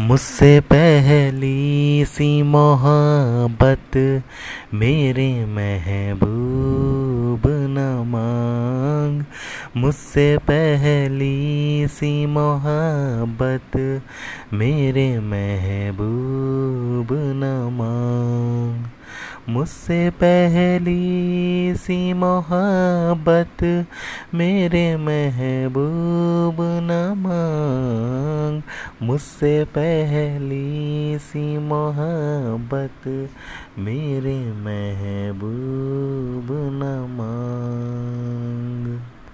मुझसे पहली सी मोहब्बत, मेरे महबूब न मांग। मुझसे पहली सी मोहब्बत, मेरे महबूब न मांग। मुझसे पहली सी मोहब्बत, मेरे महबूब न मांग। मुझसे पहली सी मोहब्बत मेरे महबूब